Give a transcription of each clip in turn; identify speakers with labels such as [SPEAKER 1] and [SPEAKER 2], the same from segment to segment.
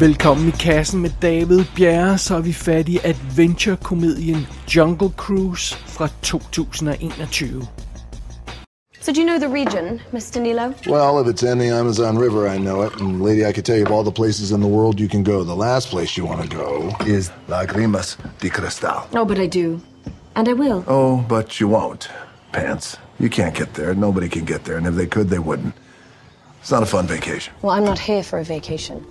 [SPEAKER 1] Velkommen i kassen med David Bjerre, så er vi fat i adventure-komedien Jungle Cruise fra 2021.
[SPEAKER 2] So do you know the region, Mr. Nilo?
[SPEAKER 3] Well, if it's in the Amazon River, I know it. And lady, I could tell you of all the places in the world you can go. The last place you want to go is Lagrimas de Cristal.
[SPEAKER 2] Oh, but I do. And I will.
[SPEAKER 3] Oh, but you won't. Pants. You can't get there. Nobody can get there. And if they could, they wouldn't. It's not a fun vacation.
[SPEAKER 2] Well, I'm not here for a vacation.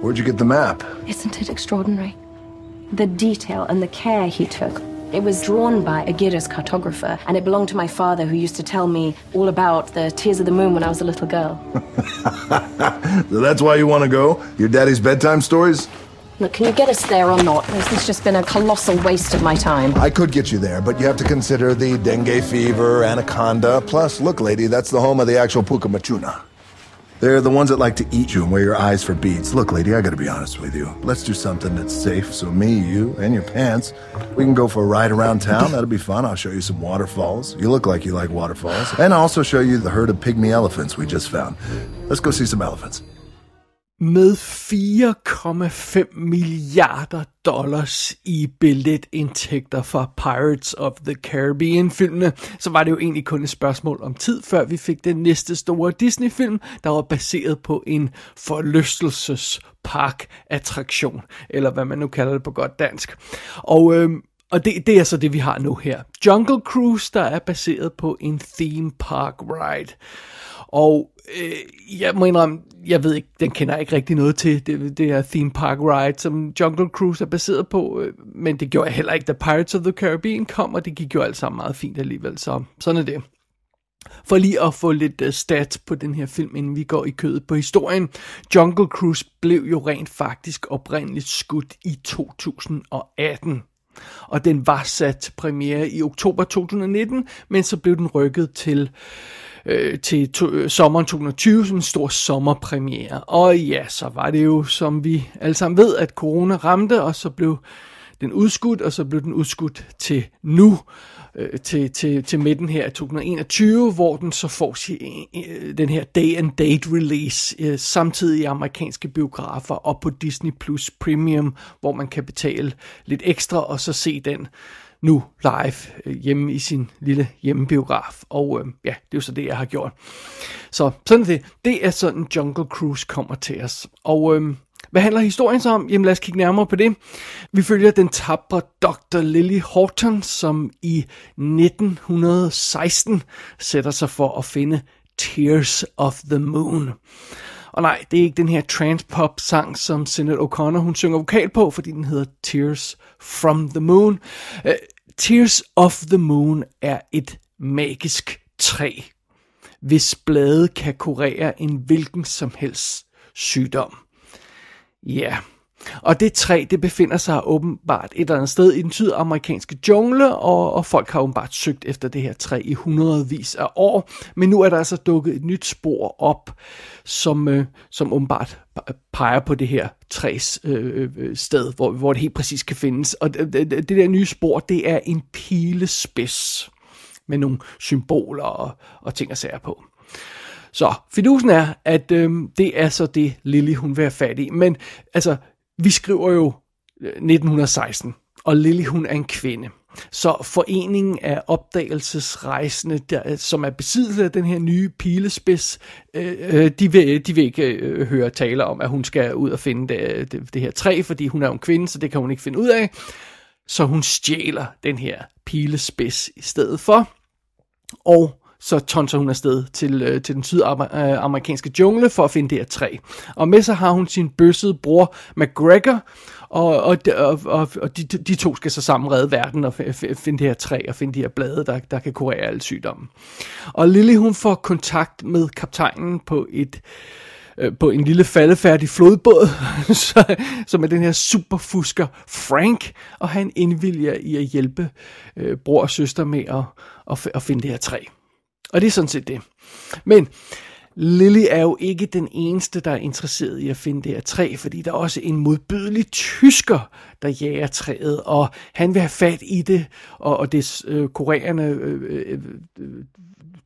[SPEAKER 3] Where'd you get the map?
[SPEAKER 2] Isn't it extraordinary? The detail and the care he took. It was drawn by a Giras cartographer, and it belonged to my father, who used to tell me all about the tears of the moon when I was a little girl.
[SPEAKER 3] So that's why you want to go? Your daddy's bedtime stories?
[SPEAKER 2] Look, can you get us there or not? This has just been a colossal waste of my time.
[SPEAKER 3] I could get you there, but you have to consider the dengue fever, anaconda. Plus, look, lady, that's the home of the actual Pucamachuna. They're the ones that like to eat you and wear your eyes for beads. Look, lady, I gotta be honest with you. Let's do something that's safe so me, you, and your pants, we can go for a ride around town. That'll be fun. I'll show you some waterfalls. You look like you like waterfalls. And I'll also show you the herd of pygmy elephants we just found. Let's go see some elephants.
[SPEAKER 1] Med 4,5 milliarder dollars i billetindtægter fra Pirates of the Caribbean-filmene, så var det jo egentlig kun et spørgsmål om tid, før vi fik den næste store Disney-film, der var baseret på en forlystelsespark-attraktion, eller hvad man nu kalder det på godt dansk. Og øh, og det, det er så det, vi har nu her. Jungle Cruise, der er baseret på en theme park ride. Og øh, jeg må indrømme, jeg ved ikke, den kender jeg ikke rigtig noget til, det, det her theme park ride, som Jungle Cruise er baseret på, øh, men det gjorde jeg heller ikke, da Pirates of the Caribbean kom, og det gik jo alt sammen meget fint alligevel, så sådan er det. For lige at få lidt uh, stats på den her film, inden vi går i kødet på historien. Jungle Cruise blev jo rent faktisk oprindeligt skudt i 2018 og den var sat til premiere i oktober 2019, men så blev den rykket til øh, til to, øh, sommeren 2020, som en stor sommerpremiere. Og ja, så var det jo, som vi alle sammen ved, at corona ramte, og så blev den udskudt, og så blev den udskudt til nu, øh, til, til, til midten her af 2021, hvor den så får øh, den her day and date release øh, samtidig i amerikanske biografer og på Disney Plus Premium, hvor man kan betale lidt ekstra og så se den nu live øh, hjemme i sin lille hjemmebiograf. Og øh, ja, det er jo så det, jeg har gjort. Så sådan er det. Det er sådan Jungle Cruise kommer til os. Og øh, hvad handler historien så om? Jamen lad os kigge nærmere på det. Vi følger den tabre Dr. Lily Horton, som i 1916 sætter sig for at finde Tears of the Moon. Og nej, det er ikke den her transpop sang, som Sinead O'Connor hun synger vokal på, fordi den hedder Tears from the Moon. Uh, Tears of the Moon er et magisk træ, hvis blade kan kurere en hvilken som helst sygdom. Ja, yeah. Og det træ, det befinder sig åbenbart et eller andet sted i den sydamerikanske jungle, og, og folk har åbenbart søgt efter det her træ i hundredvis af år. Men nu er der altså dukket et nyt spor op, som, øh, som åbenbart peger på det her træs øh, øh, sted, hvor, hvor det helt præcis kan findes. Og det, det, det der nye spor, det er en pilespids med nogle symboler og, og ting og sager på. Så fidusen er, at øh, det er så det, Lily hun vil have fat i. Men altså, vi skriver jo øh, 1916, og Lily hun er en kvinde. Så foreningen af opdagelsesrejsende, der, øh, som er besiddelse af den her nye pilespids, øh, øh de, vil, de vil ikke øh, høre tale om, at hun skal ud og finde det, det, det her træ, fordi hun er jo en kvinde, så det kan hun ikke finde ud af. Så hun stjæler den her pilespids i stedet for. Og så tonser hun afsted til, øh, til den sydamerikanske øh, jungle for at finde det her træ. Og med sig har hun sin bøssede bror McGregor, og, og, og, og, og de, de to skal så sammen redde verden og finde det her træ og finde de her blade, der, der kan kurere alle sygdomme. Og Lily hun får kontakt med kaptajnen på et øh, på en lille faldefærdig flodbåd, som er den her superfusker Frank, og han indvilger i at hjælpe øh, bror og søster med at, at, at finde det her træ. Og det er sådan set det. Men Lily er jo ikke den eneste, der er interesseret i at finde det her træ, fordi der er også en modbydelig tysker, der jager træet, og han vil have fat i det, og, og det øh, koreerne øh, øh, øh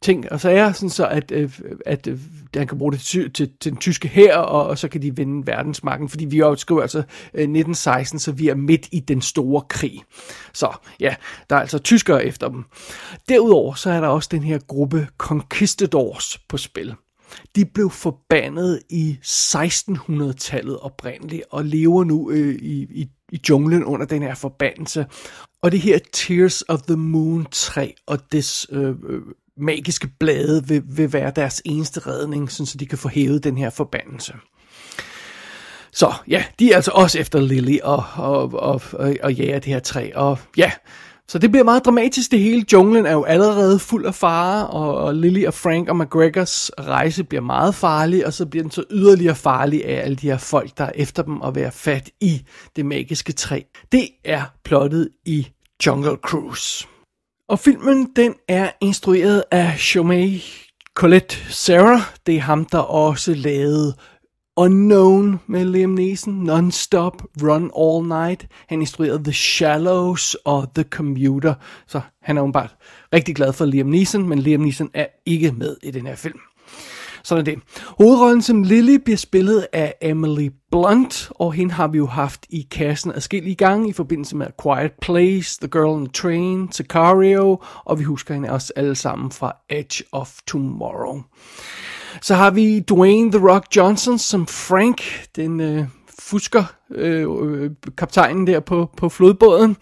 [SPEAKER 1] ting og sager, sådan så at, øh, at øh, han kan bruge det til, til, til den tyske her, og, og så kan de vinde verdensmarken, fordi vi jo skriver altså øh, 1916, så vi er midt i den store krig. Så ja, der er altså tyskere efter dem. Derudover så er der også den her gruppe Conquistadors på spil. De blev forbandet i 1600-tallet oprindeligt, og lever nu øh, i, i, i junglen under den her forbandelse. Og det her Tears of the Moon 3 og dets øh, øh magiske blade vil, vil være deres eneste redning, så de kan få hævet den her forbandelse. Så ja, de er altså også efter Lily og, og, og, og, og jager det her træ. Og ja, så det bliver meget dramatisk det hele. Junglen er jo allerede fuld af fare, og, og Lily og Frank og McGregors rejse bliver meget farlig, og så bliver den så yderligere farlig af alle de her folk, der er efter dem at være fat i det magiske træ. Det er plottet i Jungle Cruise. Og filmen, den er instrueret af Chomei Colette Sarah. Det er ham, der også lavede Unknown med Liam Neeson, Non-Stop, Run All Night. Han instruerede The Shallows og The Commuter. Så han er jo bare rigtig glad for Liam Neeson, men Liam Neeson er ikke med i den her film. Sådan er det. Hovedrollen som Lily bliver spillet af Emily Blunt, og hende har vi jo haft i kassen adskillige gange i forbindelse med Quiet Place, The Girl on the Train, Sicario, og vi husker hende også alle sammen fra Edge of Tomorrow. Så har vi Dwayne The Rock Johnson som Frank, den øh, fusker øh, øh, kaptajnen der på, på flodbåden.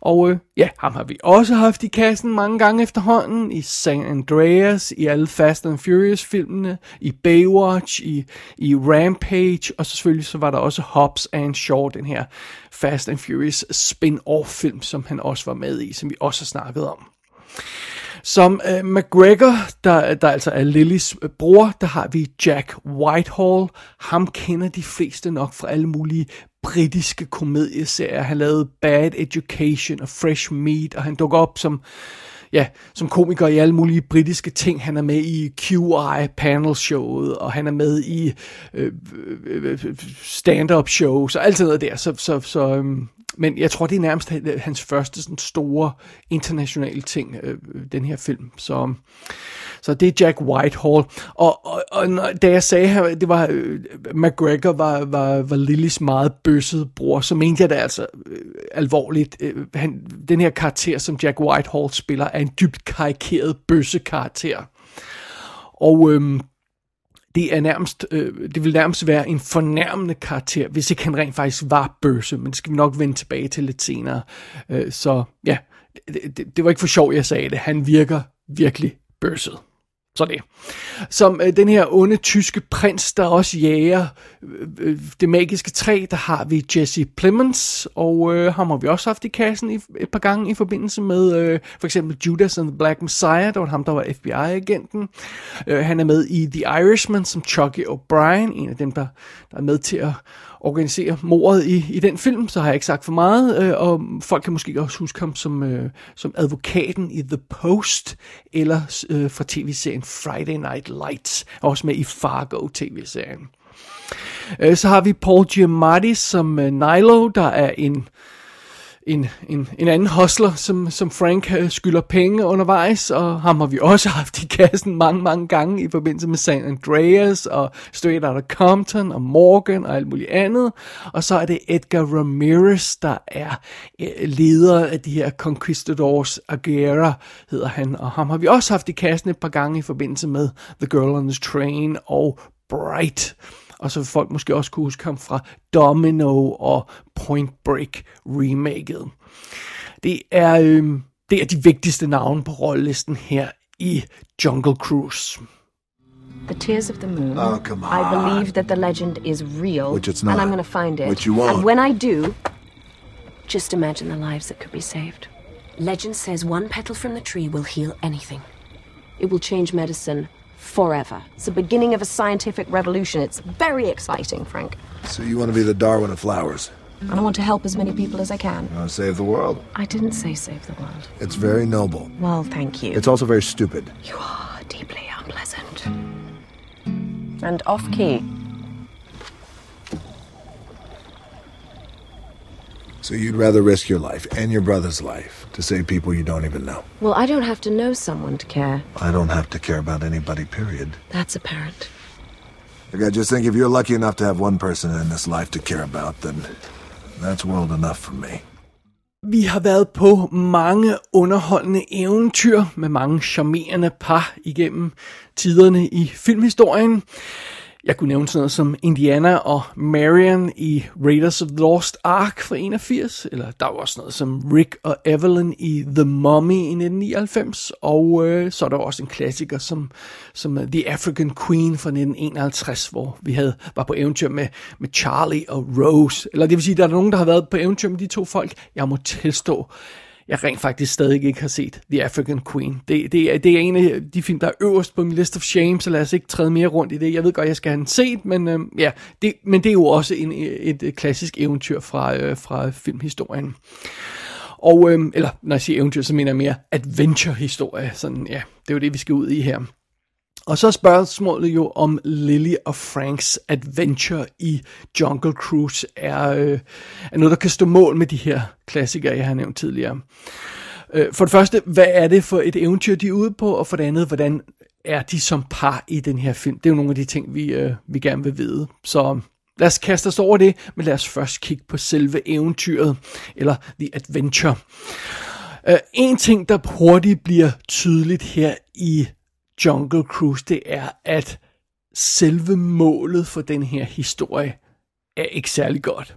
[SPEAKER 1] Og øh, ja, ham har vi også haft i kassen mange gange efterhånden, i San Andreas, i alle Fast and Furious filmene, i Baywatch, i, i Rampage, og så selvfølgelig så var der også Hobbs and Shaw, den her Fast and Furious spin-off film, som han også var med i, som vi også har snakket om. Som øh, McGregor, der, der altså er Lillys øh, bror, der har vi Jack Whitehall. Ham kender de fleste nok fra alle mulige britiske komedieserier. Han lavede Bad Education og Fresh Meat, og han dukker op som ja, som komiker i alle mulige britiske ting. Han er med i QI panel showet, og han er med i øh, øh, øh, øh stand-up shows, og alt sådan noget der. Så, så, så øhm, men jeg tror, det er nærmest hans første sådan store internationale ting, øh, den her film. Så, så det er Jack Whitehall. Og, og, og da jeg sagde, at det var øh, McGregor var, var, var Lillys meget bøsset bror, så mente jeg det altså øh, alvorligt. Øh, han, den her karakter, som Jack Whitehall spiller, er en dybt karikeret bøsse karakter. Og Øh, det er nærmest, øh, det vil nærmest være en fornærmende karakter, hvis ikke han rent faktisk var bøsse, men det skal vi nok vende tilbage til lidt senere. Øh, så ja, det, det, det var ikke for sjov, jeg sagde det. Han virker virkelig bøsset. Så det. Som øh, den her onde tyske prins, der også jager øh, øh, det magiske træ, der har vi Jesse Plemons, og øh, ham har vi også haft i kassen i, et par gange i forbindelse med øh, for eksempel Judas and the Black Messiah, der var ham, der var FBI-agenten. Øh, han er med i The Irishman som Chucky O'Brien, en af dem, der, der er med til at organisere mordet i, i den film, så har jeg ikke sagt for meget, øh, og folk kan måske også huske ham som, øh, som advokaten i The Post, eller øh, fra tv-serien Friday Night Lights, også med i Fargo tv-serien. Øh, så har vi Paul Giamatti som øh, Nilo, der er en en, en, en anden hustler, som, som Frank øh, skylder penge undervejs, og ham har vi også haft i kassen mange, mange gange i forbindelse med San Andreas, og Straight Outta Compton, og Morgan, og alt muligt andet. Og så er det Edgar Ramirez, der er øh, leder af de her Conquistadors, Aguera hedder han, og ham har vi også haft i kassen et par gange i forbindelse med The Girl on the Train og Bright og så vil folk måske også kunne huske ham fra Domino og Point Break remaket. Det er, øh, det er de vigtigste navne på rollelisten her i Jungle Cruise.
[SPEAKER 2] The Tears of the Moon.
[SPEAKER 3] Oh, come on.
[SPEAKER 2] I believe that the legend is real.
[SPEAKER 3] Which it's not.
[SPEAKER 2] And I'm going to find it.
[SPEAKER 3] Which you won't.
[SPEAKER 2] And when I do, just imagine the lives that could be saved. Legend says one petal from the tree will heal anything. It will change medicine forever. It's the beginning of a scientific revolution. It's very exciting, Frank.
[SPEAKER 3] So you want to be the Darwin of flowers?
[SPEAKER 2] And I want to help as many people as I can.
[SPEAKER 3] You want to save the world?
[SPEAKER 2] I didn't say save the world.
[SPEAKER 3] It's very noble.
[SPEAKER 2] Well, thank you.
[SPEAKER 3] It's also very stupid.
[SPEAKER 2] You are deeply unpleasant. And off key.
[SPEAKER 3] So you'd rather risk your life and your brother's life to save people you don't even know?
[SPEAKER 2] Well, I don't have to know someone to care.
[SPEAKER 3] I don't have to care about anybody, period.
[SPEAKER 2] That's apparent.
[SPEAKER 3] Like, I just think if you're lucky enough to have one person in this life to care about, then that's world enough for me.
[SPEAKER 1] Vi har været på mange underholdende eventyr med mange charmerende par igennem tiderne i filmhistorien. Jeg kunne nævne sådan noget som Indiana og Marion i Raiders of the Lost Ark fra 81, eller der var også noget som Rick og Evelyn i The Mummy i 1999, og øh, så er der også en klassiker som, som øh, The African Queen fra 1951, hvor vi havde, var på eventyr med, med Charlie og Rose. Eller det vil sige, der er nogen, der har været på eventyr med de to folk. Jeg må tilstå, jeg rent faktisk stadig ikke har set The African Queen. Det, det, er, det er en af de film, der er øverst på min list of shame, så lad os ikke træde mere rundt i det. Jeg ved godt, jeg skal have den set, men, øh, ja, det, men det er jo også en, et, et klassisk eventyr fra, øh, fra filmhistorien. Og, øh, eller når jeg siger eventyr, så mener jeg mere adventure-historie. Sådan, ja, det er jo det, vi skal ud i her. Og så er spørgsmålet jo, om Lily og Franks adventure i Jungle Cruise er, øh, er noget, der kan stå mål med de her klassikere, jeg har nævnt tidligere. Øh, for det første, hvad er det for et eventyr, de er ude på? Og for det andet, hvordan er de som par i den her film? Det er jo nogle af de ting, vi, øh, vi gerne vil vide. Så lad os kaste os over det, men lad os først kigge på selve eventyret, eller The Adventure. Uh, en ting, der hurtigt bliver tydeligt her i Jungle Cruise, det er, at selve målet for den her historie er ikke særlig godt.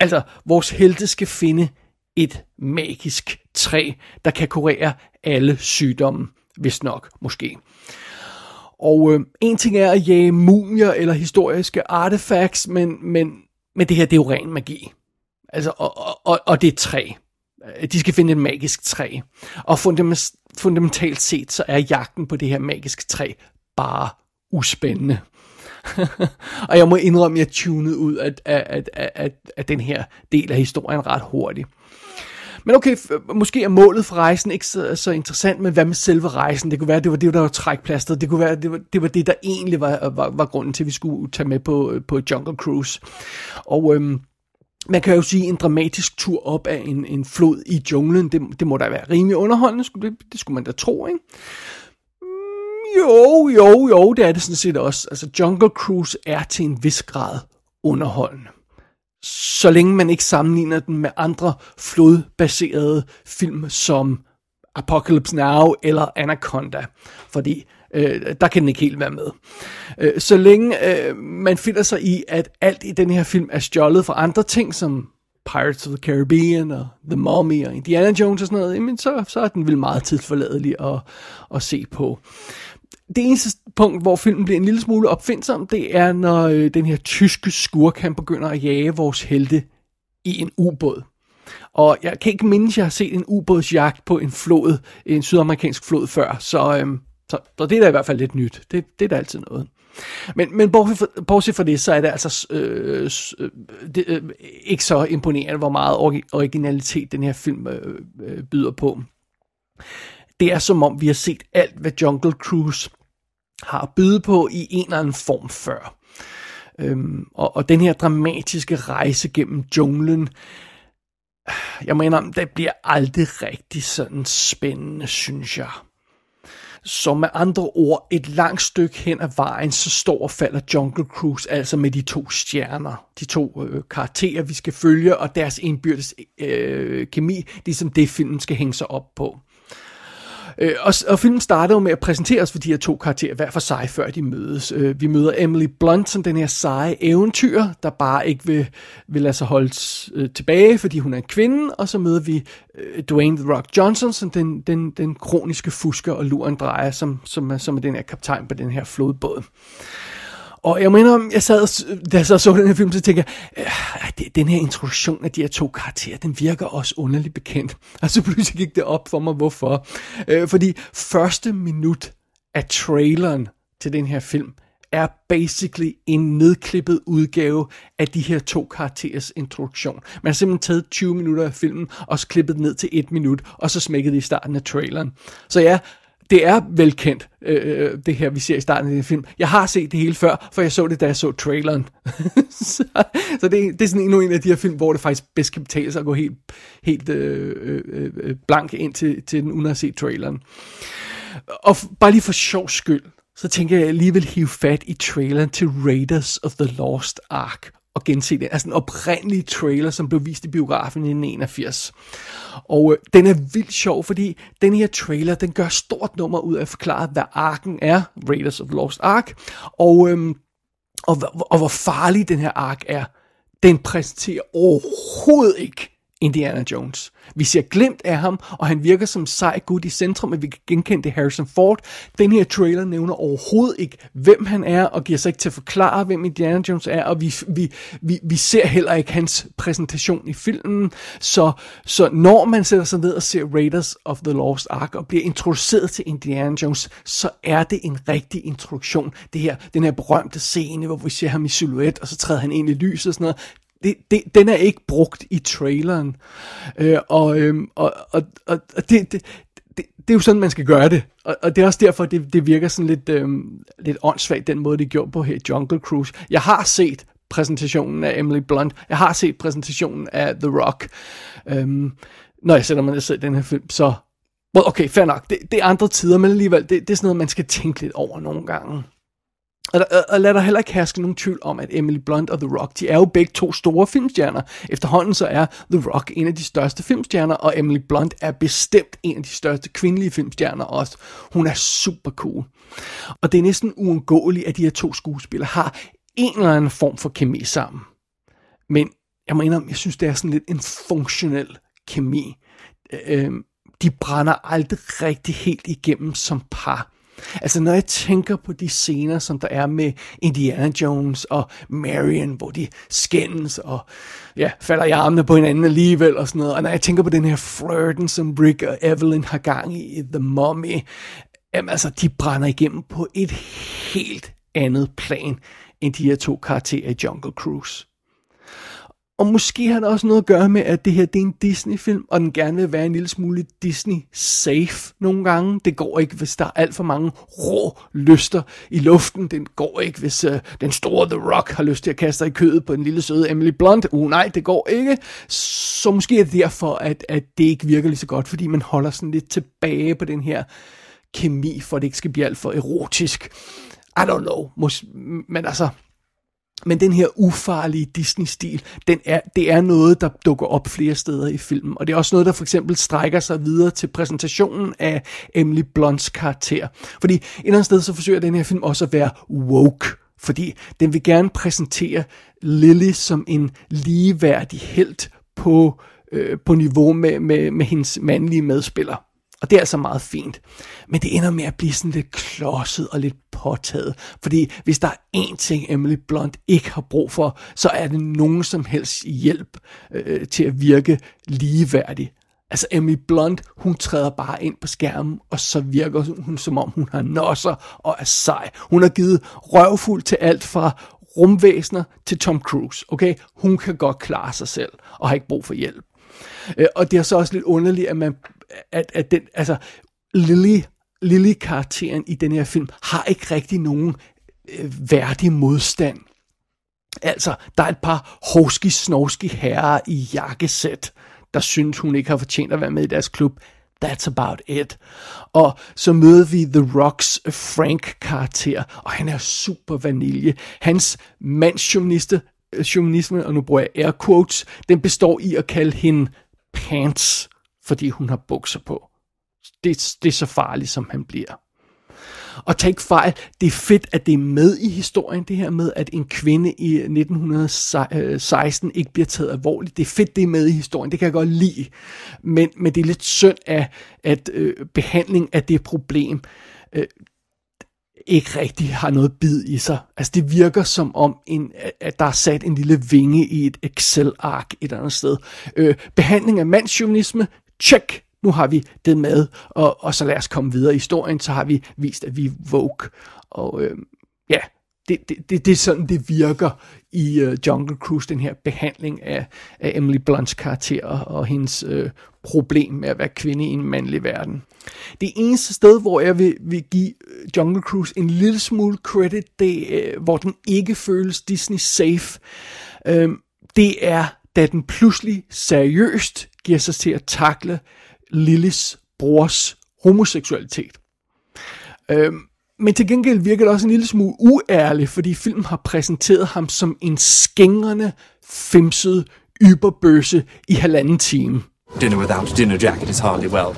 [SPEAKER 1] Altså, vores helte skal finde et magisk træ, der kan kurere alle sygdomme, hvis nok, måske. Og øh, en ting er at jage mumier eller historiske artefacts, men, men, men det her, det er jo ren magi. Altså, og, og, og det er træ. De skal finde et magisk træ. Og fundamentalt set, så er jagten på det her magiske træ bare uspændende. og jeg må indrømme, at jeg tunede ud af, af, af, af, af den her del af historien ret hurtigt. Men okay, måske er målet for rejsen ikke så, så interessant, men hvad med selve rejsen? Det kunne være, det var det, der var trækplasteret. Det kunne være, det var det, var det der egentlig var, var, var grunden til, at vi skulle tage med på, på Jungle Cruise. Og øhm, man kan jo sige, en dramatisk tur op af en, en flod i junglen, det, det må da være rimelig underholdende, det, det skulle man da tro, ikke? Mm, jo, jo, jo, det er det sådan set også. Altså, Jungle Cruise er til en vis grad underholdende. Så længe man ikke sammenligner den med andre flodbaserede film som Apocalypse Now eller Anaconda. Fordi Øh, der kan den ikke helt være med. Øh, så længe øh, man finder sig i, at alt i den her film er stjålet fra andre ting, som Pirates of the Caribbean og The Mummy og Indiana Jones og sådan noget, jamen så, så er den vel meget tidsforladelig at, at se på. Det eneste punkt, hvor filmen bliver en lille smule opfindsom, det er, når øh, den her tyske skurk, han begynder at jage vores helte i en ubåd. Og jeg kan ikke mindes, at jeg har set en ubådsjagt på en flod, en sydamerikansk flod før, så øhm, så, så det er da i hvert fald lidt nyt. Det, det er da altid noget. Men, men bortset fra det, så er det altså øh, øh, det, øh, ikke så imponerende, hvor meget originalitet den her film øh, øh, byder på. Det er som om, vi har set alt, hvad Jungle Cruise har at byde på i en eller anden form før. Øhm, og, og den her dramatiske rejse gennem junglen, jeg mener, det bliver aldrig rigtig sådan spændende, synes jeg. Så med andre ord, et langt stykke hen ad vejen, så står og falder Jungle Cruise altså med de to stjerner. De to øh, karakterer, vi skal følge, og deres indbyrdes øh, kemi, som det filmen skal hænge sig op på. Øh, og, og filmen starter jo med at præsentere os for de her to karakterer hver for sig, før de mødes. Øh, vi møder Emily Blunt som den her seje eventyr, der bare ikke vil, vil lade sig holde øh, tilbage, fordi hun er en kvinde. Og så møder vi øh, Dwayne The Rock Johnson som den, den, den kroniske fusker og luren drejer, som, som, er, som er den her kaptajn på den her flodbåd. Og jeg mener, jeg sad, da jeg så, så den her film, så tænkte jeg, øh, det, den her introduktion af de her to karakterer, den virker også underligt bekendt. Og så pludselig gik det op for mig, hvorfor. Øh, fordi første minut af traileren til den her film, er basically en nedklippet udgave af de her to karakterers introduktion. Man har simpelthen taget 20 minutter af filmen, og så klippet ned til et minut, og så smækket det i starten af traileren. Så ja, det er velkendt, øh, øh, det her, vi ser i starten af den film. Jeg har set det hele før, for jeg så det, da jeg så traileren. så så det, det er sådan endnu en af de her film, hvor det faktisk bedst kan betale sig at gå helt, helt øh, øh, øh blank ind til, til den, uden at se traileren. Og bare lige for sjov skyld, så tænker jeg alligevel hive fat i traileren til Raiders of the Lost Ark og gense det. Altså en oprindelig trailer, som blev vist i biografen i 1981. Og øh, den er vildt sjov, fordi den her trailer, den gør stort nummer ud af at forklare, hvad arken er, Raiders of the Lost Ark, og, øh, og, og, og hvor farlig den her ark er. Den præsenterer overhovedet ikke Indiana Jones. Vi ser glemt af ham, og han virker som sej gut i centrum, at vi kan genkende det Harrison Ford. Den her trailer nævner overhovedet ikke, hvem han er, og giver sig ikke til at forklare, hvem Indiana Jones er, og vi, vi, vi, vi ser heller ikke hans præsentation i filmen. Så, så når man sætter sig ned og ser Raiders of the Lost Ark og bliver introduceret til Indiana Jones, så er det en rigtig introduktion. Det her, den her berømte scene, hvor vi ser ham i silhuet, og så træder han ind i lyset og sådan noget det, det, den er ikke brugt i traileren. Øh, og, øhm, og, og, og, og det, det, det, det er jo sådan, man skal gøre det. Og, og det er også derfor, det, det virker sådan lidt, øhm, lidt åndssvagt, den måde, det er gjort på her Jungle Cruise. Jeg har set præsentationen af Emily Blunt. Jeg har set præsentationen af The Rock. Øhm, når jeg sætter mig ned og ser den her film, så... Well, okay, fair nok. Det, det er andre tider, men alligevel, det, det er sådan noget, man skal tænke lidt over nogle gange. Og, og, og lad der heller ikke herske nogen tvivl om, at Emily Blunt og The Rock, de er jo begge to store filmstjerner. Efterhånden så er The Rock en af de største filmstjerner, og Emily Blunt er bestemt en af de største kvindelige filmstjerner også. Hun er super cool. Og det er næsten uundgåeligt, at de her to skuespillere har en eller anden form for kemi sammen. Men jeg må indrømme, jeg synes, det er sådan lidt en funktionel kemi. Øh, øh de brænder aldrig rigtig helt igennem som par. Altså når jeg tænker på de scener, som der er med Indiana Jones og Marion, hvor de skændes og ja, falder i armene på hinanden alligevel og sådan noget. Og når jeg tænker på den her flirten, som Rick og Evelyn har gang i i The Mummy, jamen altså, de brænder igennem på et helt andet plan, end de her to karakterer i Jungle Cruise. Og måske har det også noget at gøre med, at det her det er en Disney-film, og den gerne vil være en lille smule Disney-safe nogle gange. Det går ikke, hvis der er alt for mange rå lyster i luften. Det går ikke, hvis uh, den store The Rock har lyst til at kaste sig i kødet på en lille søde Emily Blunt. Uh, nej, det går ikke. Så måske er det derfor, at, at det ikke virker lige så godt, fordi man holder sådan lidt tilbage på den her kemi, for at det ikke skal blive alt for erotisk. I don't know. Mås- men altså, men den her ufarlige Disney-stil, den er, det er noget, der dukker op flere steder i filmen. Og det er også noget, der for eksempel strækker sig videre til præsentationen af Emily Blunts karakter. Fordi et eller andet sted, så forsøger den her film også at være woke. Fordi den vil gerne præsentere Lily som en ligeværdig helt på, øh, på niveau med, med, med hendes mandlige medspiller. Og det er altså meget fint. Men det ender med at blive sådan lidt klodset og lidt påtaget. Fordi hvis der er én ting, Emily Blunt ikke har brug for, så er det nogen som helst hjælp øh, til at virke ligeværdig. Altså Emily Blunt, hun træder bare ind på skærmen, og så virker hun som om hun har nosser og er sej. Hun har givet røvfuld til alt fra rumvæsener til Tom Cruise. Okay, hun kan godt klare sig selv og har ikke brug for hjælp. Øh, og det er så også lidt underligt, at man at, at den, altså, Lily, Lily-karakteren i den her film har ikke rigtig nogen øh, værdig modstand. Altså, der er et par hovski snovski herrer i jakkesæt, der synes, hun ikke har fortjent at være med i deres klub. That's about it. Og så møder vi The Rocks Frank-karakter, og han er super vanilje. Hans mandsjournalisme, øh, og nu bruger jeg air quotes, den består i at kalde hende pants fordi hun har bukser på. Det, det er så farligt, som han bliver. Og tag ikke fejl, det er fedt, at det er med i historien, det her med, at en kvinde i 1916 øh, ikke bliver taget alvorligt. Det er fedt, det er med i historien, det kan jeg godt lide. Men, men det er lidt synd, af, at øh, behandling af det problem øh, ikke rigtig har noget bid i sig. Altså det virker som om, en, at der er sat en lille vinge i et Excel-ark et eller andet sted. Øh, behandling af mandsjuvenisme, check, nu har vi det med, og, og så lad os komme videre i historien, så har vi vist, at vi er woke. Og øh, ja, det, det, det, det er sådan, det virker i øh, Jungle Cruise, den her behandling af, af Emily Blunts karakter og hendes øh, problem med at være kvinde i en mandlig verden. Det eneste sted, hvor jeg vil, vil give øh, Jungle Cruise en lille smule credit, det, øh, hvor den ikke føles Disney safe, øh, det er, da den pludselig seriøst giver sig til at takle Lillys brors homoseksualitet. Øhm, men til gengæld virker det også en lille smule uærlig, fordi filmen har præsenteret ham som en skængrende, femset yberbøse i halvanden time.
[SPEAKER 4] Dinner without dinner jacket is hardly well.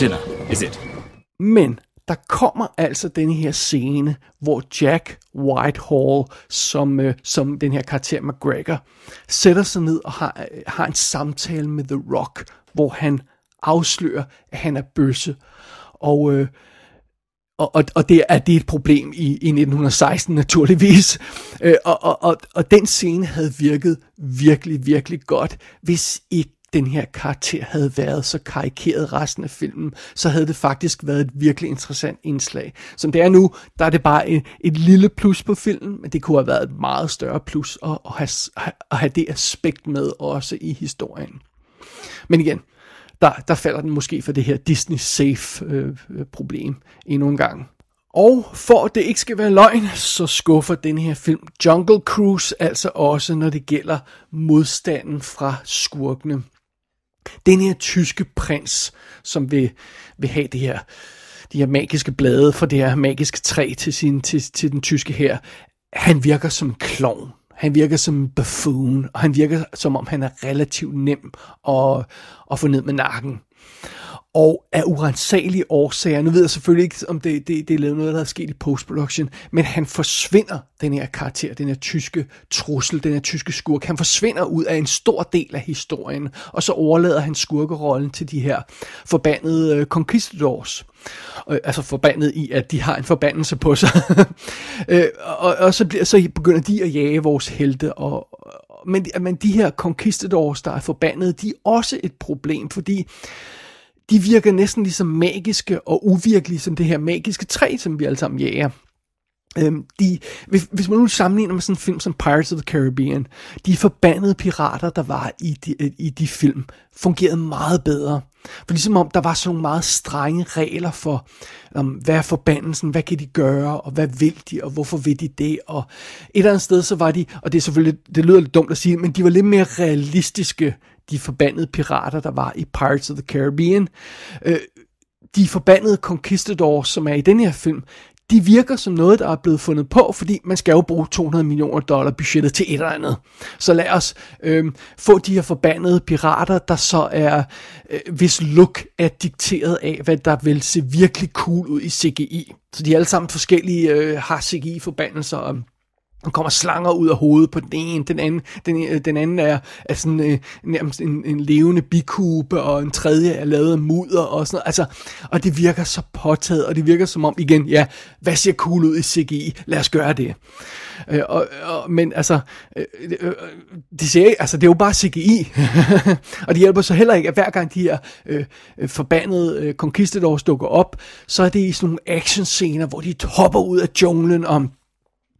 [SPEAKER 4] Dinner, is it?
[SPEAKER 1] Men der kommer altså den her scene, hvor Jack Whitehall, som, øh, som den her karakter McGregor, sætter sig ned og har, øh, har en samtale med The Rock, hvor han afslører, at han er bøsse. Og, øh, og, og, og det er det er et problem i, i 1916 naturligvis. Øh, og, og, og, og den scene havde virket virkelig, virkelig godt, hvis ikke den her karakter havde været så karikeret resten af filmen, så havde det faktisk været et virkelig interessant indslag. Som det er nu, der er det bare et, et lille plus på filmen, men det kunne have været et meget større plus at, at, have, at have det aspekt med også i historien. Men igen, der, der falder den måske for det her Disney-safe-problem øh, endnu en gang. Og for at det ikke skal være løgn, så skuffer den her film Jungle Cruise altså også, når det gælder modstanden fra skurkene. Den her tyske prins, som vil, vil have det her, de her magiske blade fra det her magiske træ til, sin, til, til den tyske her, han virker som en klovn. Han virker som en buffoon, og han virker som om han er relativt nem at, at få ned med nakken. Og af urensagelige årsager, nu ved jeg selvfølgelig ikke, om det, det, det er noget, der er sket i postproduktion, men han forsvinder, den her karakter, den her tyske trussel, den her tyske skurk, han forsvinder ud af en stor del af historien, og så overlader han skurkerollen til de her forbandede øh, conquistadors. Øh, altså forbandet i, at de har en forbandelse på sig. øh, og, og så, bliver, så begynder de at jage vores helte, og, men, men de her conquistadors, der er forbandet, de er også et problem, fordi de virker næsten ligesom magiske og uvirkelige som det her magiske træ, som vi alle sammen jager. Øhm, de, hvis, hvis man nu sammenligner med sådan en film som Pirates of the Caribbean, de forbandede pirater, der var i de, øh, i de film, fungerede meget bedre. For ligesom om der var sådan nogle meget strenge regler for, um, hvad er forbandelsen, hvad kan de gøre, og hvad vil de, og hvorfor vil de det, og et eller andet sted så var de, og det er selvfølgelig, det lyder lidt dumt at sige, men de var lidt mere realistiske, de forbandede pirater, der var i Pirates of the Caribbean. Øh, de forbandede conquistadors, som er i den her film, de virker som noget, der er blevet fundet på, fordi man skal jo bruge 200 millioner dollar budgettet til et eller andet. Så lad os øh, få de her forbandede pirater, der så er, øh, hvis look er dikteret af, hvad der vil se virkelig cool ud i CGI. Så de er alle sammen forskellige, øh, har CGI-forbandelser, og der kommer slanger ud af hovedet på den ene, den anden, den, øh, den anden er, er sådan øh, nærmest en, en levende bikube, og en tredje er lavet af mudder og sådan noget. Altså, og det virker så påtaget, og det virker som om, igen, ja, hvad ser cool ud i CGI? Lad os gøre det. Øh, og, og, men altså, øh, øh, øh de ser, altså, det er jo bare CGI. og det hjælper så heller ikke, at hver gang de her øh, øh, forbandede øh, conquistadors dukker op, så er det i sådan nogle actionscener, hvor de topper ud af junglen om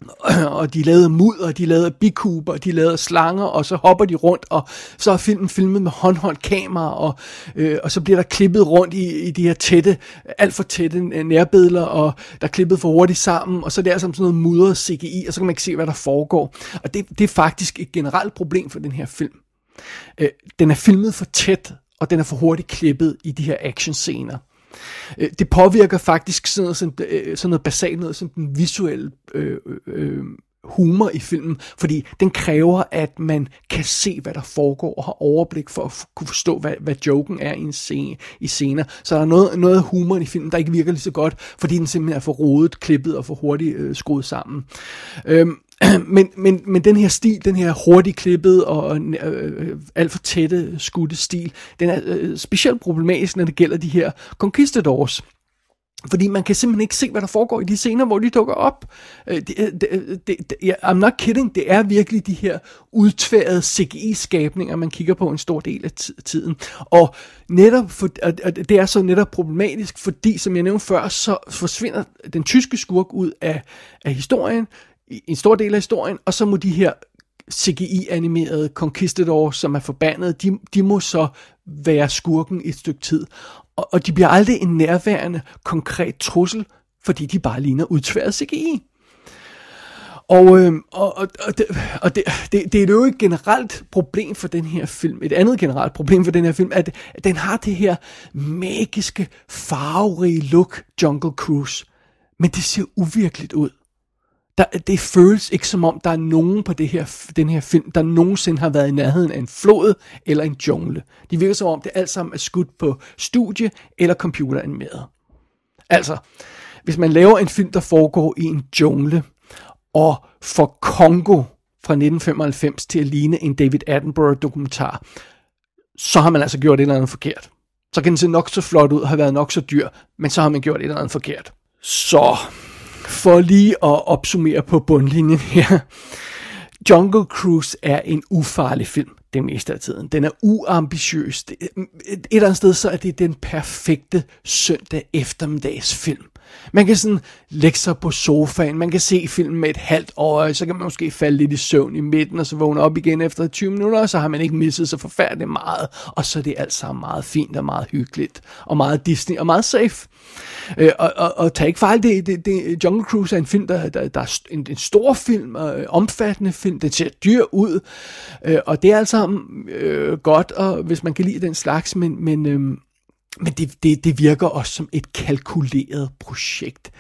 [SPEAKER 1] og de lavede mudder, de lavede bikuber, de lavede slanger, og så hopper de rundt, og så er filmen filmet med håndholdt kamera, og, øh, og så bliver der klippet rundt i, i de her tætte, alt for tætte nærbilleder, og der er klippet for hurtigt sammen, og så er det altså sådan noget mudret CGI, og så kan man ikke se, hvad der foregår. Og det, det er faktisk et generelt problem for den her film. Øh, den er filmet for tæt, og den er for hurtigt klippet i de her actionscener. Øh, det påvirker faktisk sådan noget, øh, sådan noget basalt noget som den visuelle øh, øh, øh humor i filmen, fordi den kræver, at man kan se, hvad der foregår, og har overblik for at kunne forstå, hvad, hvad joken er i, en scene, i scener. Så der er noget, noget af humoren i filmen, der ikke virker lige så godt, fordi den simpelthen er for rodet, klippet og for hurtigt øh, skruet sammen. Øhm, men, men, men den her stil, den her hurtigt klippet og øh, alt for tætte skudte stil, den er øh, specielt problematisk, når det gælder de her conquistadors. Fordi man kan simpelthen ikke se, hvad der foregår i de scener, hvor de dukker op. Øh, øh, øh, det, det, det, det, I'm not kidding, det er virkelig de her udtværede CGI-skabninger, man kigger på en stor del af tiden. Og netop for, og det er så netop problematisk, fordi, som jeg nævnte før, så forsvinder den tyske skurk ud af, af historien, en stor del af historien, og så må de her CGI-animerede conquistadors, som er forbandet, de, de må så være skurken et stykke tid. Og, og de bliver aldrig en nærværende, konkret trussel, fordi de bare ligner udtværet CGI. Og, øh, og, og, og, det, og det, det, det er jo et generelt problem for den her film. Et andet generelt problem for den her film, at, at den har det her magiske, farverige look, Jungle Cruise. Men det ser uvirkeligt ud. Der, det føles ikke som om, der er nogen på det her, den her film, der nogensinde har været i nærheden af en flod eller en jungle. De virker som om, det alt sammen er skudt på studie eller computeranimeret. Altså, hvis man laver en film, der foregår i en jungle, og får Kongo fra 1995 til at ligne en David Attenborough-dokumentar, så har man altså gjort et eller andet forkert. Så kan den se nok så flot ud, og have været nok så dyr, men så har man gjort et eller andet forkert. Så, for lige at opsummere på bundlinjen her. Jungle Cruise er en ufarlig film det meste af tiden. Den er uambitiøs. Et eller andet sted, så er det den perfekte søndag eftermiddagsfilm. Man kan sådan lægge sig på sofaen, man kan se filmen med et halvt øje, så kan man måske falde lidt i søvn i midten, og så vågne op igen efter 20 minutter, og så har man ikke misset så forfærdeligt meget, og så er det alt sammen meget fint og meget hyggeligt, og meget Disney og meget safe. Øh, og, og, og tag ikke fejl, det, det, det, Jungle Cruise er en film, der, der, der er en, en stor film, og øh, omfattende film, den ser dyr ud, øh, og det er alt sammen øh, godt, og hvis man kan lide den slags, men, men øh, men det, det, det virker også som et kalkuleret projekt.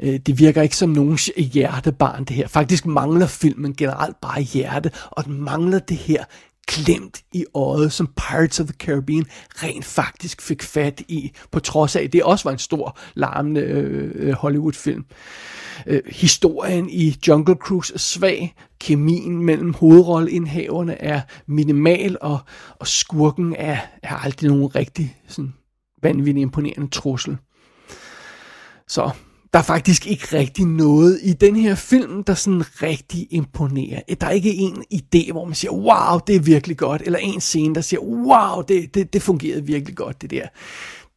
[SPEAKER 1] Øh, det virker ikke som nogens hjertebarn, det her. Faktisk mangler filmen generelt bare hjerte, og den mangler det her klemt i øjet, som Pirates of the Caribbean rent faktisk fik fat i, på trods af, at det også var en stor, larmende øh, øh Hollywood-film. Øh, historien i Jungle Cruise er svag, kemien mellem hovedrolleindhaverne er minimal, og, og skurken er, er aldrig nogen rigtig sådan, vanvittigt imponerende trussel. Så der er faktisk ikke rigtig noget i den her film, der sådan rigtig imponerer. Der er ikke en idé, hvor man siger, wow, det er virkelig godt, eller en scene, der siger, wow, det, det, det fungerede virkelig godt, det der.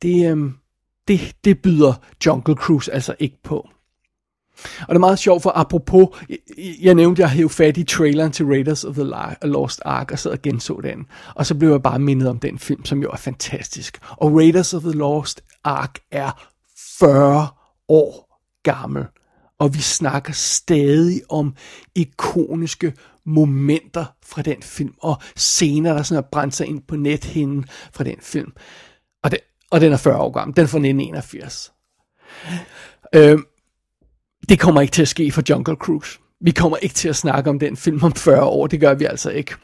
[SPEAKER 1] Det, øhm, det, det byder Jungle Cruise altså ikke på. Og det er meget sjovt, for apropos, jeg, jeg nævnte, jeg hævde fat i traileren til Raiders of the Lost Ark, og sad og genså den. Og så blev jeg bare mindet om den film, som jo er fantastisk. Og Raiders of the Lost Ark er 40 år gammel. Og vi snakker stadig om ikoniske momenter fra den film, og scener, der sådan har brændt sig ind på nethinden fra den film. Og, det, og den er 40 år gammel. Den er fra 1981. Øh, det kommer ikke til at ske for Jungle Cruise. Vi kommer ikke til at snakke om den film om 40 år, det gør vi altså ikke.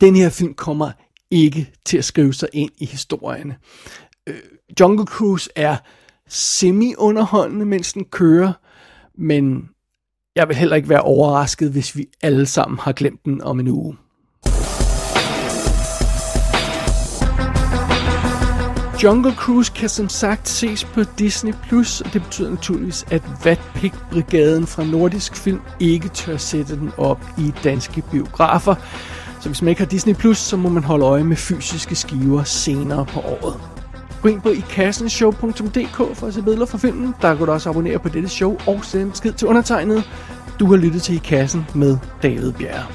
[SPEAKER 1] Den her film kommer ikke til at skrive sig ind i historierne. Øh, Jungle Cruise er semi-underholdende, mens den kører, men jeg vil heller ikke være overrasket, hvis vi alle sammen har glemt den om en uge. Jungle Cruise kan som sagt ses på Disney+, Plus, og det betyder naturligvis, at Vatpik-brigaden fra Nordisk Film ikke tør sætte den op i danske biografer. Så hvis man ikke har Disney+, Plus, så må man holde øje med fysiske skiver senere på året. Gå ind på ikassenshow.dk for at se billeder fra filmen. Der kan du også abonnere på dette show og sende besked til undertegnet. Du har lyttet til I Kassen med David Bjerre.